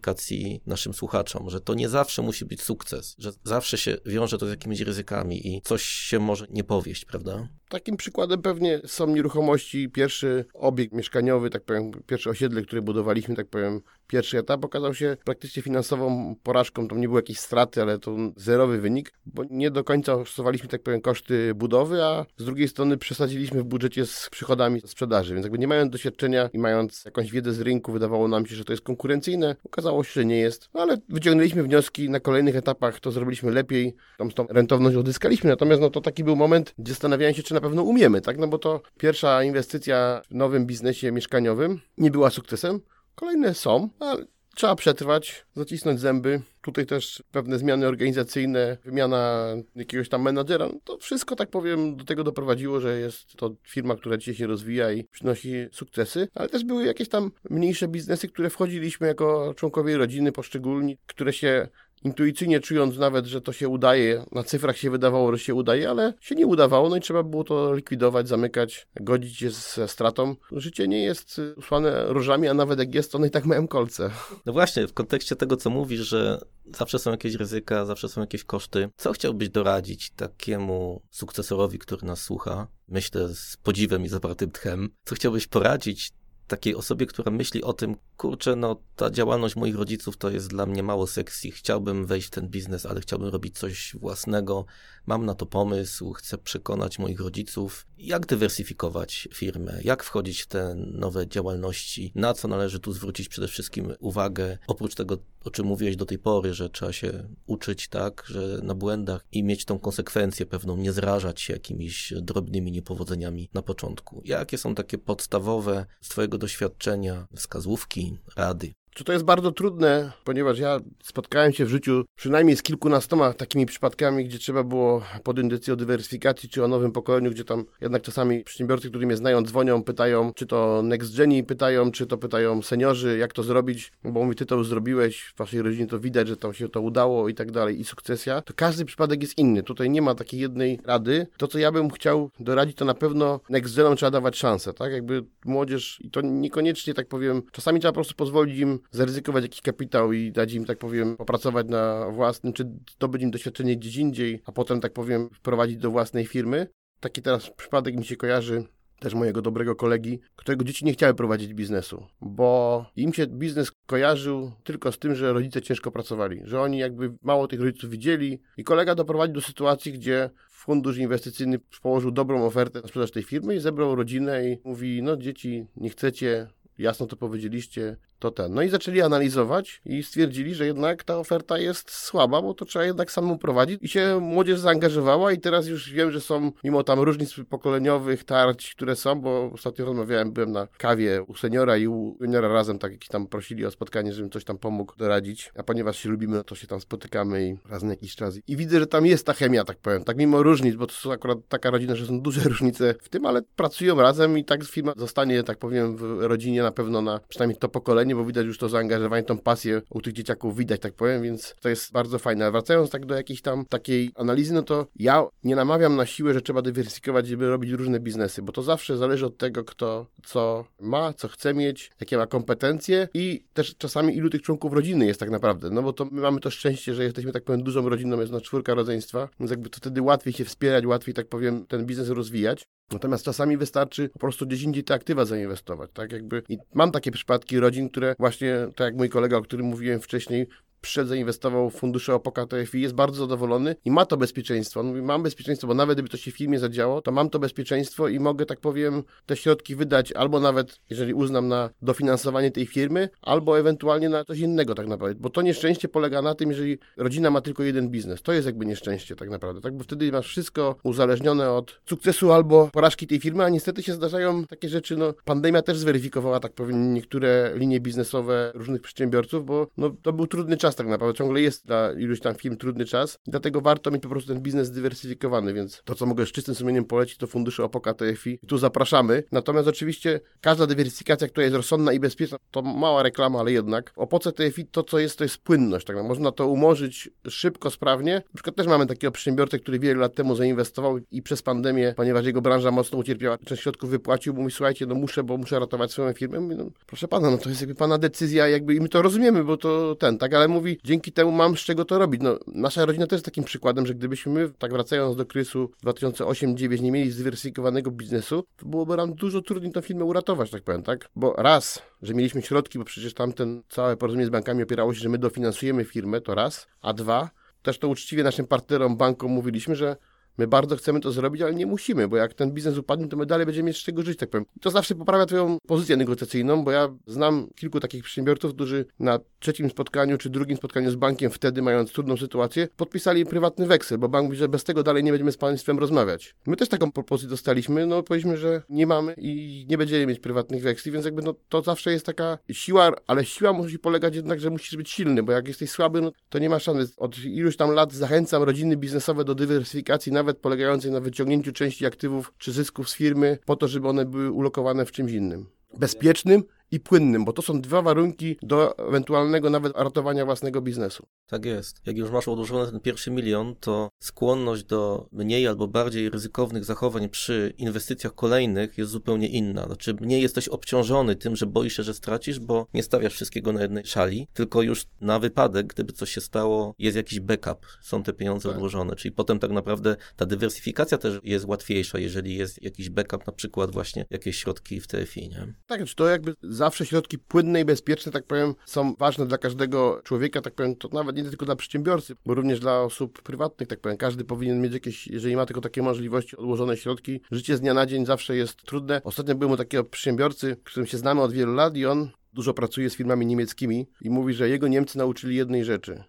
naszym słuchaczom, że to nie zawsze musi być sukces, że zawsze się wiąże to z jakimiś ryzykami i coś się może nie powieść, prawda? Takim przykładem pewnie są nieruchomości. Pierwszy obiekt mieszkaniowy, tak powiem, pierwsze osiedle, które budowaliśmy, tak powiem, pierwszy etap okazał się praktycznie finansową porażką. Tam nie było jakiejś straty, ale to zerowy wynik, bo nie do końca oszacowaliśmy, tak powiem, koszty budowy, a z drugiej strony przesadziliśmy w budżecie z przychodami sprzedaży. Więc jakby nie mając doświadczenia i mając jakąś wiedzę z rynku, wydawało nam się, że to jest konkurencyjne. Okazało się, że nie jest. No ale wyciągnęliśmy wnioski na kolejnych etapach, to zrobiliśmy lepiej, z tą rentowność odzyskaliśmy. Natomiast no to taki był moment, gdzie zastanawiałem się, czy na pewno umiemy, tak? No bo to pierwsza inwestycja w nowym biznesie mieszkaniowym nie była sukcesem. Kolejne są, ale trzeba przetrwać, zacisnąć zęby. Tutaj też pewne zmiany organizacyjne, wymiana jakiegoś tam menadżera. No to wszystko, tak powiem, do tego doprowadziło, że jest to firma, która dzisiaj się rozwija i przynosi sukcesy, ale też były jakieś tam mniejsze biznesy, które wchodziliśmy jako członkowie rodziny poszczególni, które się intuicyjnie czując nawet, że to się udaje, na cyfrach się wydawało, że się udaje, ale się nie udawało, no i trzeba było to likwidować, zamykać, godzić się ze stratą. Życie nie jest usłane różami, a nawet jak jest, to one i tak mają kolce. No właśnie, w kontekście tego, co mówisz, że zawsze są jakieś ryzyka, zawsze są jakieś koszty. Co chciałbyś doradzić takiemu sukcesorowi, który nas słucha? Myślę z podziwem i zapartym tchem. Co chciałbyś poradzić takiej osobie, która myśli o tym, kurczę, no ta działalność moich rodziców to jest dla mnie mało sexy. Chciałbym wejść w ten biznes, ale chciałbym robić coś własnego. Mam na to pomysł, chcę przekonać moich rodziców, jak dywersyfikować firmę, jak wchodzić w te nowe działalności, na co należy tu zwrócić przede wszystkim uwagę. Oprócz tego, o czym mówiłeś do tej pory, że trzeba się uczyć, tak, że na błędach i mieć tą konsekwencję pewną, nie zrażać się jakimiś drobnymi niepowodzeniami na początku. Jakie są takie podstawowe z Twojego doświadczenia wskazówki, rady? Czy to jest bardzo trudne, ponieważ ja spotkałem się w życiu przynajmniej z kilkunastoma takimi przypadkami, gdzie trzeba było podjąć decyzję o dywersyfikacji, czy o nowym pokoleniu, gdzie tam jednak czasami przedsiębiorcy, którzy mnie znają, dzwonią, pytają, czy to next geni pytają, czy to pytają seniorzy, jak to zrobić, bo mówi, ty to już zrobiłeś, w waszej rodzinie to widać, że tam się to udało i tak dalej, i sukcesja, to każdy przypadek jest inny. Tutaj nie ma takiej jednej rady. To, co ja bym chciał doradzić, to na pewno next genom trzeba dawać szansę, tak? Jakby młodzież, i to niekoniecznie, tak powiem, czasami trzeba po prostu pozwolić im zaryzykować jakiś kapitał i dać im, tak powiem, popracować na własnym, czy zdobyć im doświadczenie gdzieś indziej, a potem, tak powiem, wprowadzić do własnej firmy. Taki teraz przypadek mi się kojarzy też mojego dobrego kolegi, którego dzieci nie chciały prowadzić biznesu, bo im się biznes kojarzył tylko z tym, że rodzice ciężko pracowali, że oni jakby mało tych rodziców widzieli i kolega doprowadził do sytuacji, gdzie fundusz inwestycyjny położył dobrą ofertę na sprzedaż tej firmy i zebrał rodzinę i mówi, no dzieci, nie chcecie, jasno to powiedzieliście, to ten. No i zaczęli analizować i stwierdzili, że jednak ta oferta jest słaba, bo to trzeba jednak samemu prowadzić. I się młodzież zaangażowała i teraz już wiem, że są, mimo tam różnic pokoleniowych, tarć, które są, bo ostatnio rozmawiałem, byłem na kawie u seniora i u juniora razem, tak jak tam prosili o spotkanie, żebym coś tam pomógł doradzić. A ponieważ się lubimy, to się tam spotykamy i raz na jakiś czas. I widzę, że tam jest ta chemia, tak powiem, tak mimo różnic, bo to są akurat taka rodzina, że są duże różnice w tym, ale pracują razem i tak firma zostanie, tak powiem, w rodzinie na pewno na przynajmniej to pokolenie bo widać już to zaangażowanie, tą pasję u tych dzieciaków widać, tak powiem, więc to jest bardzo fajne. A wracając tak do jakiejś tam takiej analizy, no to ja nie namawiam na siłę, że trzeba dywersyfikować, żeby robić różne biznesy, bo to zawsze zależy od tego, kto co ma, co chce mieć, jakie ma kompetencje i też czasami ilu tych członków rodziny jest tak naprawdę, no bo to my mamy to szczęście, że jesteśmy tak powiem dużą rodziną, jest na czwórka rodzeństwa, więc jakby to wtedy łatwiej się wspierać, łatwiej tak powiem ten biznes rozwijać. Natomiast czasami wystarczy po prostu gdzieś indziej te aktywa zainwestować, tak jakby. I mam takie przypadki rodzin, które właśnie, tak jak mój kolega, o którym mówiłem wcześniej, przyszedł, zainwestował w fundusze Opoka TFI, jest bardzo zadowolony i ma to bezpieczeństwo. On mówi, mam bezpieczeństwo, bo nawet gdyby to się w firmie zadziało, to mam to bezpieczeństwo i mogę, tak powiem, te środki wydać albo nawet, jeżeli uznam, na dofinansowanie tej firmy, albo ewentualnie na coś innego tak naprawdę. Bo to nieszczęście polega na tym, jeżeli rodzina ma tylko jeden biznes. To jest jakby nieszczęście tak naprawdę, tak? Bo wtedy masz wszystko uzależnione od sukcesu albo porażki tej firmy, a niestety się zdarzają takie rzeczy, no pandemia też zweryfikowała, tak powiem, niektóre linie biznesowe różnych przedsiębiorców, bo no, to był trudny czas czas tak naprawdę, ciągle jest dla iluś tam firm trudny czas, dlatego warto mieć po prostu ten biznes zdywersyfikowany, więc to, co mogę z czystym sumieniem polecić, to fundusze Opoka TFI. Tu zapraszamy. Natomiast oczywiście każda dywersyfikacja, która jest rozsądna i bezpieczna, to mała reklama, ale jednak. Opoce TFI to, co jest, to jest płynność. Tak? Można to umorzyć szybko, sprawnie. Na przykład też mamy takiego przedsiębiorcę, który wiele lat temu zainwestował i przez pandemię, ponieważ jego branża mocno ucierpiała, część środków wypłacił, bo mówi, słuchajcie, no muszę, bo muszę ratować swoją firmę. Mówi, no, proszę pana, no to jest jakby pana decyzja, jakby i my to rozumiemy, bo to ten, tak, ale mówi, dzięki temu mam z czego to robić. No, nasza rodzina też jest takim przykładem, że gdybyśmy my, tak wracając do kryzysu 2008-2009, nie mieli zdywersyfikowanego biznesu, to byłoby nam dużo trudniej tę firmę uratować, tak powiem, tak? Bo raz, że mieliśmy środki, bo przecież tamten całe porozumienie z bankami opierało się, że my dofinansujemy firmę, to raz, a dwa, też to uczciwie naszym partnerom, bankom mówiliśmy, że My bardzo chcemy to zrobić, ale nie musimy, bo jak ten biznes upadnie, to my dalej będziemy mieć z czego żyć, tak powiem. To zawsze poprawia Twoją pozycję negocjacyjną, bo ja znam kilku takich przedsiębiorców, którzy na trzecim spotkaniu czy drugim spotkaniu z bankiem, wtedy mając trudną sytuację, podpisali prywatny weksel, bo bank mówi, że bez tego dalej nie będziemy z państwem rozmawiać. My też taką propozycję dostaliśmy, no powiedzieliśmy, że nie mamy i nie będziemy mieć prywatnych weksli, więc jakby no, to zawsze jest taka siła, ale siła musi polegać jednak, że musisz być silny, bo jak jesteś słaby, no, to nie ma szans. Od iluś tam lat zachęcam rodziny biznesowe do dywersyfikacji, nawet polegającej na wyciągnięciu części aktywów czy zysków z firmy po to, żeby one były ulokowane w czymś innym. Bezpiecznym i płynnym, bo to są dwa warunki do ewentualnego nawet ratowania własnego biznesu. Tak jest. Jak już masz odłożony ten pierwszy milion, to skłonność do mniej albo bardziej ryzykownych zachowań przy inwestycjach kolejnych jest zupełnie inna. Znaczy, mniej jesteś obciążony tym, że boisz się, że stracisz, bo nie stawiasz wszystkiego na jednej szali, tylko już na wypadek, gdyby coś się stało, jest jakiś backup, są te pieniądze tak. odłożone. Czyli potem tak naprawdę ta dywersyfikacja też jest łatwiejsza, jeżeli jest jakiś backup, na przykład właśnie jakieś środki w TFI, nie? Tak, czy to jakby zawsze środki płynne i bezpieczne, tak powiem, są ważne dla każdego człowieka, tak powiem, to nawet nie tylko dla przedsiębiorcy, bo również dla osób prywatnych, tak powiem. Każdy powinien mieć jakieś, jeżeli ma tylko takie możliwości, odłożone środki. Życie z dnia na dzień zawsze jest trudne. Ostatnio byłem u takiego przedsiębiorcy, którym się znamy od wielu lat i on dużo pracuje z firmami niemieckimi i mówi, że jego Niemcy nauczyli jednej rzeczy,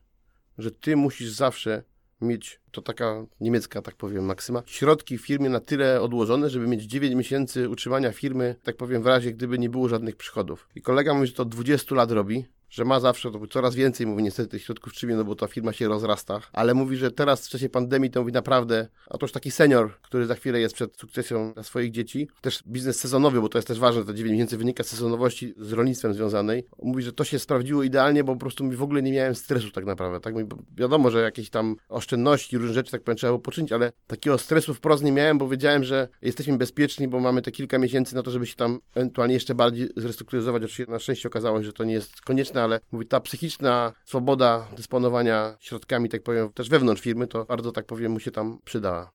że ty musisz zawsze mieć, to taka niemiecka, tak powiem, maksyma, środki w firmie na tyle odłożone, żeby mieć 9 miesięcy utrzymania firmy, tak powiem, w razie gdyby nie było żadnych przychodów. I kolega mówi, że to od 20 lat robi, że ma zawsze to coraz więcej, mówi niestety tych środków trzymie, no bo ta firma się rozrasta, ale mówi, że teraz w czasie pandemii to mówi naprawdę, a to już taki senior, który za chwilę jest przed sukcesją dla swoich dzieci, też biznes sezonowy, bo to jest też ważne, te 9 miesięcy wynika z sezonowości z rolnictwem związanej. Mówi, że to się sprawdziło idealnie, bo po prostu mi w ogóle nie miałem stresu tak naprawdę, tak? Mówi, wiadomo, że jakieś tam oszczędności, różne rzeczy tak powiem trzeba było poczynić, ale takiego stresu wprost nie miałem, bo wiedziałem, że jesteśmy bezpieczni, bo mamy te kilka miesięcy na to, żeby się tam ewentualnie jeszcze bardziej zrestrukturyzować. Oczywiście na szczęście okazało się, że to nie jest konieczne, ale mówi, ta psychiczna swoboda dysponowania środkami, tak powiem, też wewnątrz firmy, to bardzo, tak powiem, mu się tam przydała.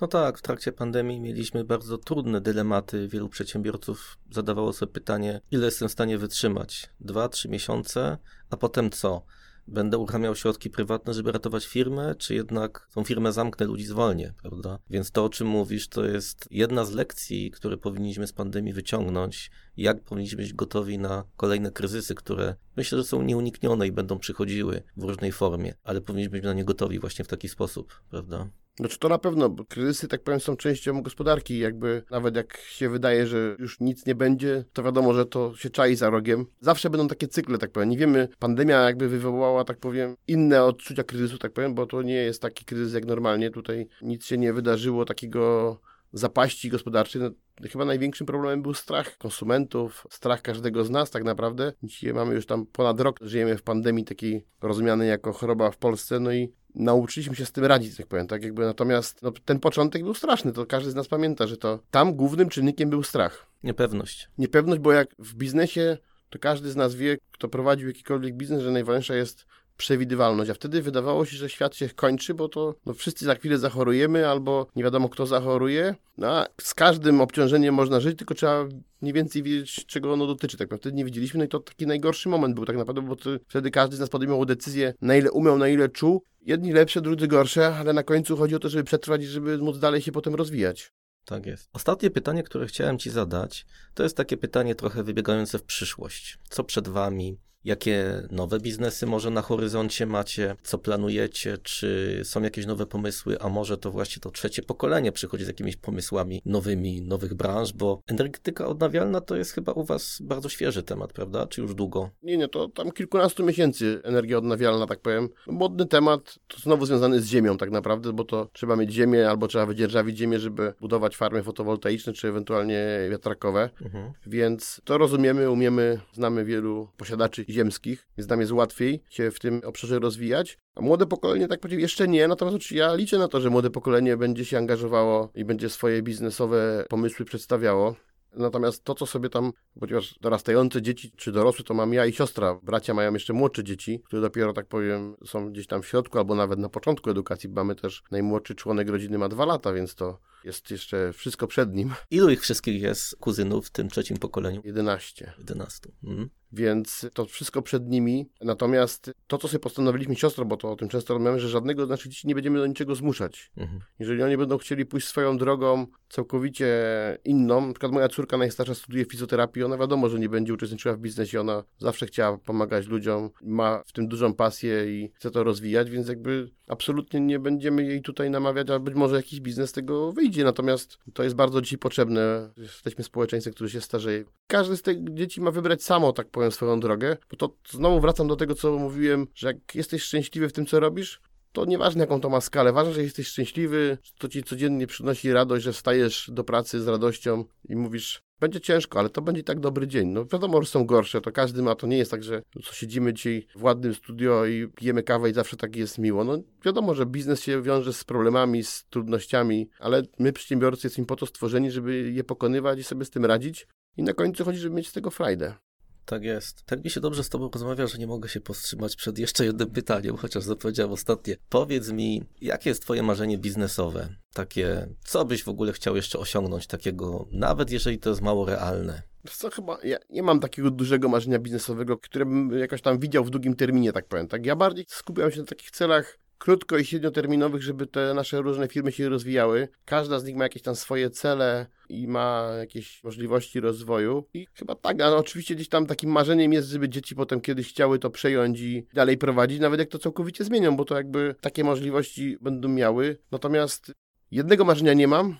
No tak, w trakcie pandemii mieliśmy bardzo trudne dylematy. Wielu przedsiębiorców zadawało sobie pytanie, ile jestem w stanie wytrzymać? Dwa, trzy miesiące, a potem co? Będę uruchamiał środki prywatne, żeby ratować firmę, czy jednak tą firmę zamknę, ludzi zwolnię, prawda? Więc to, o czym mówisz, to jest jedna z lekcji, które powinniśmy z pandemii wyciągnąć, jak powinniśmy być gotowi na kolejne kryzysy, które myślę, że są nieuniknione i będą przychodziły w różnej formie, ale powinniśmy być na nie gotowi właśnie w taki sposób, prawda? Znaczy to na pewno, bo kryzysy, tak powiem, są częścią gospodarki. Jakby nawet jak się wydaje, że już nic nie będzie, to wiadomo, że to się czai za rogiem. Zawsze będą takie cykle, tak powiem. Nie wiemy, pandemia jakby wywołała, tak powiem, inne odczucia kryzysu, tak powiem, bo to nie jest taki kryzys jak normalnie. Tutaj nic się nie wydarzyło takiego zapaści gospodarczej. No, chyba największym problemem był strach konsumentów, strach każdego z nas tak naprawdę. Dzisiaj mamy już tam ponad rok, żyjemy w pandemii takiej rozumianej jako choroba w Polsce, no i nauczyliśmy się z tym radzić, tak powiem, tak jakby natomiast no, ten początek był straszny, to każdy z nas pamięta, że to tam głównym czynnikiem był strach. Niepewność. Niepewność, bo jak w biznesie, to każdy z nas wie, kto prowadził jakikolwiek biznes, że najważniejsza jest przewidywalność, a wtedy wydawało się, że świat się kończy, bo to no, wszyscy za chwilę zachorujemy, albo nie wiadomo kto zachoruje. No, a z każdym obciążeniem można żyć, tylko trzeba mniej więcej wiedzieć, czego ono dotyczy. Tak naprawdę nie wiedzieliśmy, no i to taki najgorszy moment był tak naprawdę, bo wtedy każdy z nas podejmował decyzję, na ile umiał, na ile czuł. Jedni lepsze, drudzy gorsze, ale na końcu chodzi o to, żeby przetrwać i żeby móc dalej się potem rozwijać. Tak jest. Ostatnie pytanie, które chciałem Ci zadać, to jest takie pytanie trochę wybiegające w przyszłość. Co przed Wami? Jakie nowe biznesy może na horyzoncie macie? Co planujecie? Czy są jakieś nowe pomysły? A może to właśnie to trzecie pokolenie przychodzi z jakimiś pomysłami nowymi, nowych branż? Bo energetyka odnawialna to jest chyba u Was bardzo świeży temat, prawda? Czy już długo? Nie, nie, to tam kilkunastu miesięcy energia odnawialna, tak powiem. Modny temat, to znowu związany z ziemią tak naprawdę, bo to trzeba mieć ziemię albo trzeba wydzierżawić ziemię, żeby budować farmy fotowoltaiczne czy ewentualnie wiatrakowe. Mhm. Więc to rozumiemy, umiemy, znamy wielu posiadaczy ziemskich, więc nam jest łatwiej się w tym obszarze rozwijać. A młode pokolenie, tak powiem, jeszcze nie, natomiast ja liczę na to, że młode pokolenie będzie się angażowało i będzie swoje biznesowe pomysły przedstawiało. Natomiast to, co sobie tam, ponieważ dorastające dzieci czy dorosłe, to mam ja i siostra. Bracia mają jeszcze młodsze dzieci, które dopiero, tak powiem, są gdzieś tam w środku albo nawet na początku edukacji. Mamy też najmłodszy członek rodziny ma dwa lata, więc to jest jeszcze wszystko przed nim. Ilu ich wszystkich jest kuzynów w tym trzecim pokoleniu? 11. 11. Mhm. Więc to wszystko przed nimi. Natomiast to, co sobie postanowiliśmy siostro, bo to o tym często rozmawiamy, że żadnego z naszych dzieci nie będziemy do niczego zmuszać. Mhm. Jeżeli oni będą chcieli pójść swoją drogą całkowicie inną, na przykład moja córka najstarsza studiuje fizjoterapię, ona wiadomo, że nie będzie uczestniczyła w biznesie, ona zawsze chciała pomagać ludziom, ma w tym dużą pasję i chce to rozwijać, więc jakby absolutnie nie będziemy jej tutaj namawiać, a być może jakiś biznes z tego wyjdzie. Natomiast to jest bardzo dzisiaj potrzebne. Jesteśmy społeczeństwem, które się starzeje. Każdy z tych dzieci ma wybrać samo, tak powiem, swoją drogę, bo to znowu wracam do tego, co mówiłem, że jak jesteś szczęśliwy w tym, co robisz, to nieważne jaką to ma skalę, ważne, że jesteś szczęśliwy, to ci codziennie przynosi radość, że wstajesz do pracy z radością i mówisz, będzie ciężko, ale to będzie tak dobry dzień. No wiadomo, że są gorsze, to każdy ma, to nie jest tak, że co siedzimy dzisiaj w ładnym studio i pijemy kawę i zawsze tak jest miło. No wiadomo, że biznes się wiąże z problemami, z trudnościami, ale my przedsiębiorcy jesteśmy po to stworzeni, żeby je pokonywać i sobie z tym radzić. I na końcu chodzi, żeby mieć z tego frajdę. Tak jest. Tak mi się dobrze z Tobą rozmawia, że nie mogę się powstrzymać przed jeszcze jednym pytaniem, chociaż zapowiedziałem ostatnie. Powiedz mi, jakie jest Twoje marzenie biznesowe? Takie, co byś w ogóle chciał jeszcze osiągnąć takiego, nawet jeżeli to jest mało realne? Co chyba, ja nie mam takiego dużego marzenia biznesowego, które bym jakoś tam widział w długim terminie, tak powiem. Tak, ja bardziej skupiam się na takich celach krótko i średnioterminowych, żeby te nasze różne firmy się rozwijały. Każda z nich ma jakieś tam swoje cele i ma jakieś możliwości rozwoju. I chyba tak, ale oczywiście gdzieś tam takim marzeniem jest, żeby dzieci potem kiedyś chciały to przejąć i dalej prowadzić, nawet jak to całkowicie zmienią, bo to jakby takie możliwości będą miały. Natomiast jednego marzenia nie mam,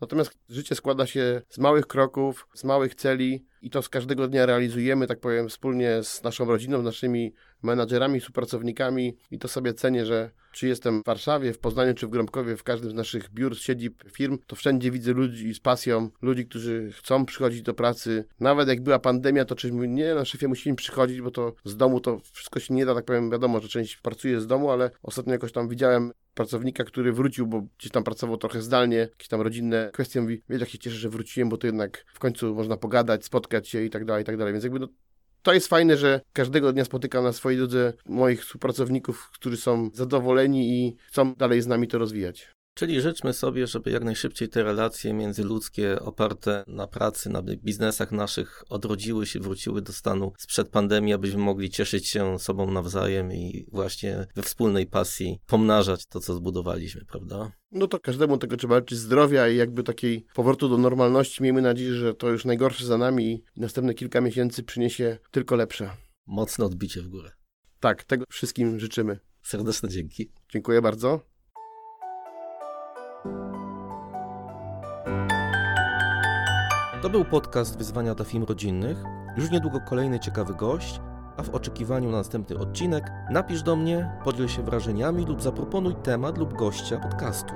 Natomiast życie składa się z małych kroków, z małych celi i to z każdego dnia realizujemy, tak powiem, wspólnie z naszą rodziną, z naszymi menadżerami, współpracownikami. I to sobie cenię, że czy jestem w Warszawie, w Poznaniu, czy w Gromkowie, w każdym z naszych biur, siedzib, firm, to wszędzie widzę ludzi z pasją, ludzi, którzy chcą przychodzić do pracy. Nawet jak była pandemia, to czyś nie, na szefie musimy przychodzić, bo to z domu to wszystko się nie da, tak powiem, wiadomo, że część pracuje z domu, ale ostatnio jakoś tam widziałem pracownika, który wrócił, bo gdzieś tam pracował trochę zdalnie, jakieś tam rodzinne kwestie, mówi, wiesz, jak się cieszę, że wróciłem, bo to jednak w końcu można pogadać, spotkać się i tak dalej, i tak dalej, więc jakby no, to jest fajne, że każdego dnia spotykam na swojej drodze moich współpracowników, którzy są zadowoleni i chcą dalej z nami to rozwijać. Czyli życzmy sobie, żeby jak najszybciej te relacje międzyludzkie oparte na pracy, na biznesach naszych odrodziły się, wróciły do stanu sprzed pandemii, abyśmy mogli cieszyć się sobą nawzajem i właśnie we wspólnej pasji pomnażać to, co zbudowaliśmy, prawda? No to każdemu tego trzeba życzyć zdrowia i jakby takiej powrotu do normalności. Miejmy nadzieję, że to już najgorsze za nami i następne kilka miesięcy przyniesie tylko lepsze. Mocne odbicie w górę. Tak, tego wszystkim życzymy. Serdeczne dzięki. Dziękuję bardzo. To był podcast Wyzwania dla Film Rodzinnych. Już niedługo kolejny ciekawy gość, a w oczekiwaniu na następny odcinek napisz do mnie, podziel się wrażeniami lub zaproponuj temat lub gościa podcastu.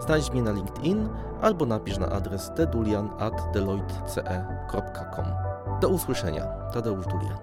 Znajdź mnie na LinkedIn albo napisz na adres tedulian.deloitte.com. Do usłyszenia. Tadeusz Dulian.